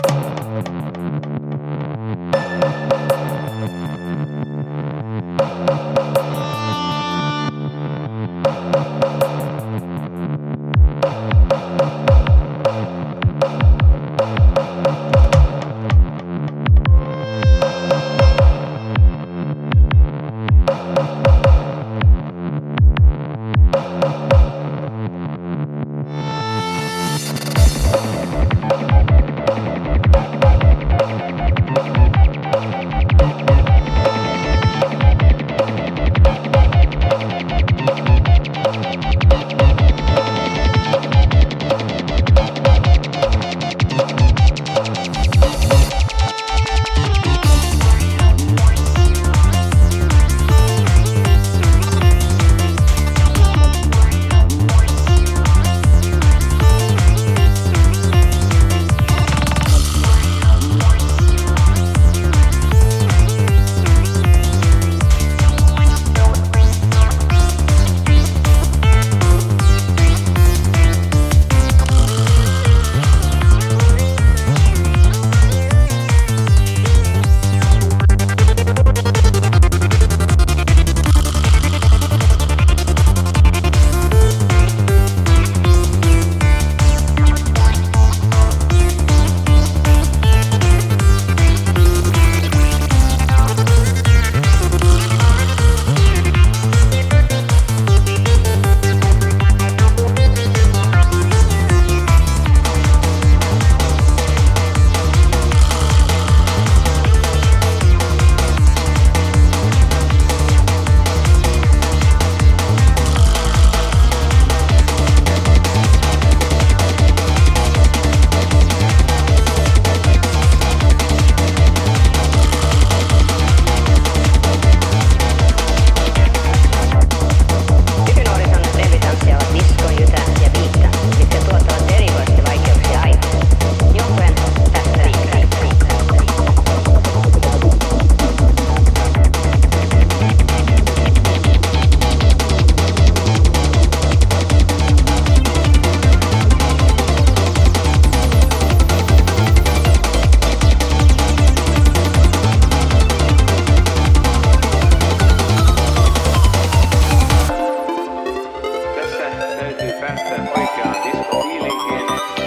thank you that breakdown, it's feeling in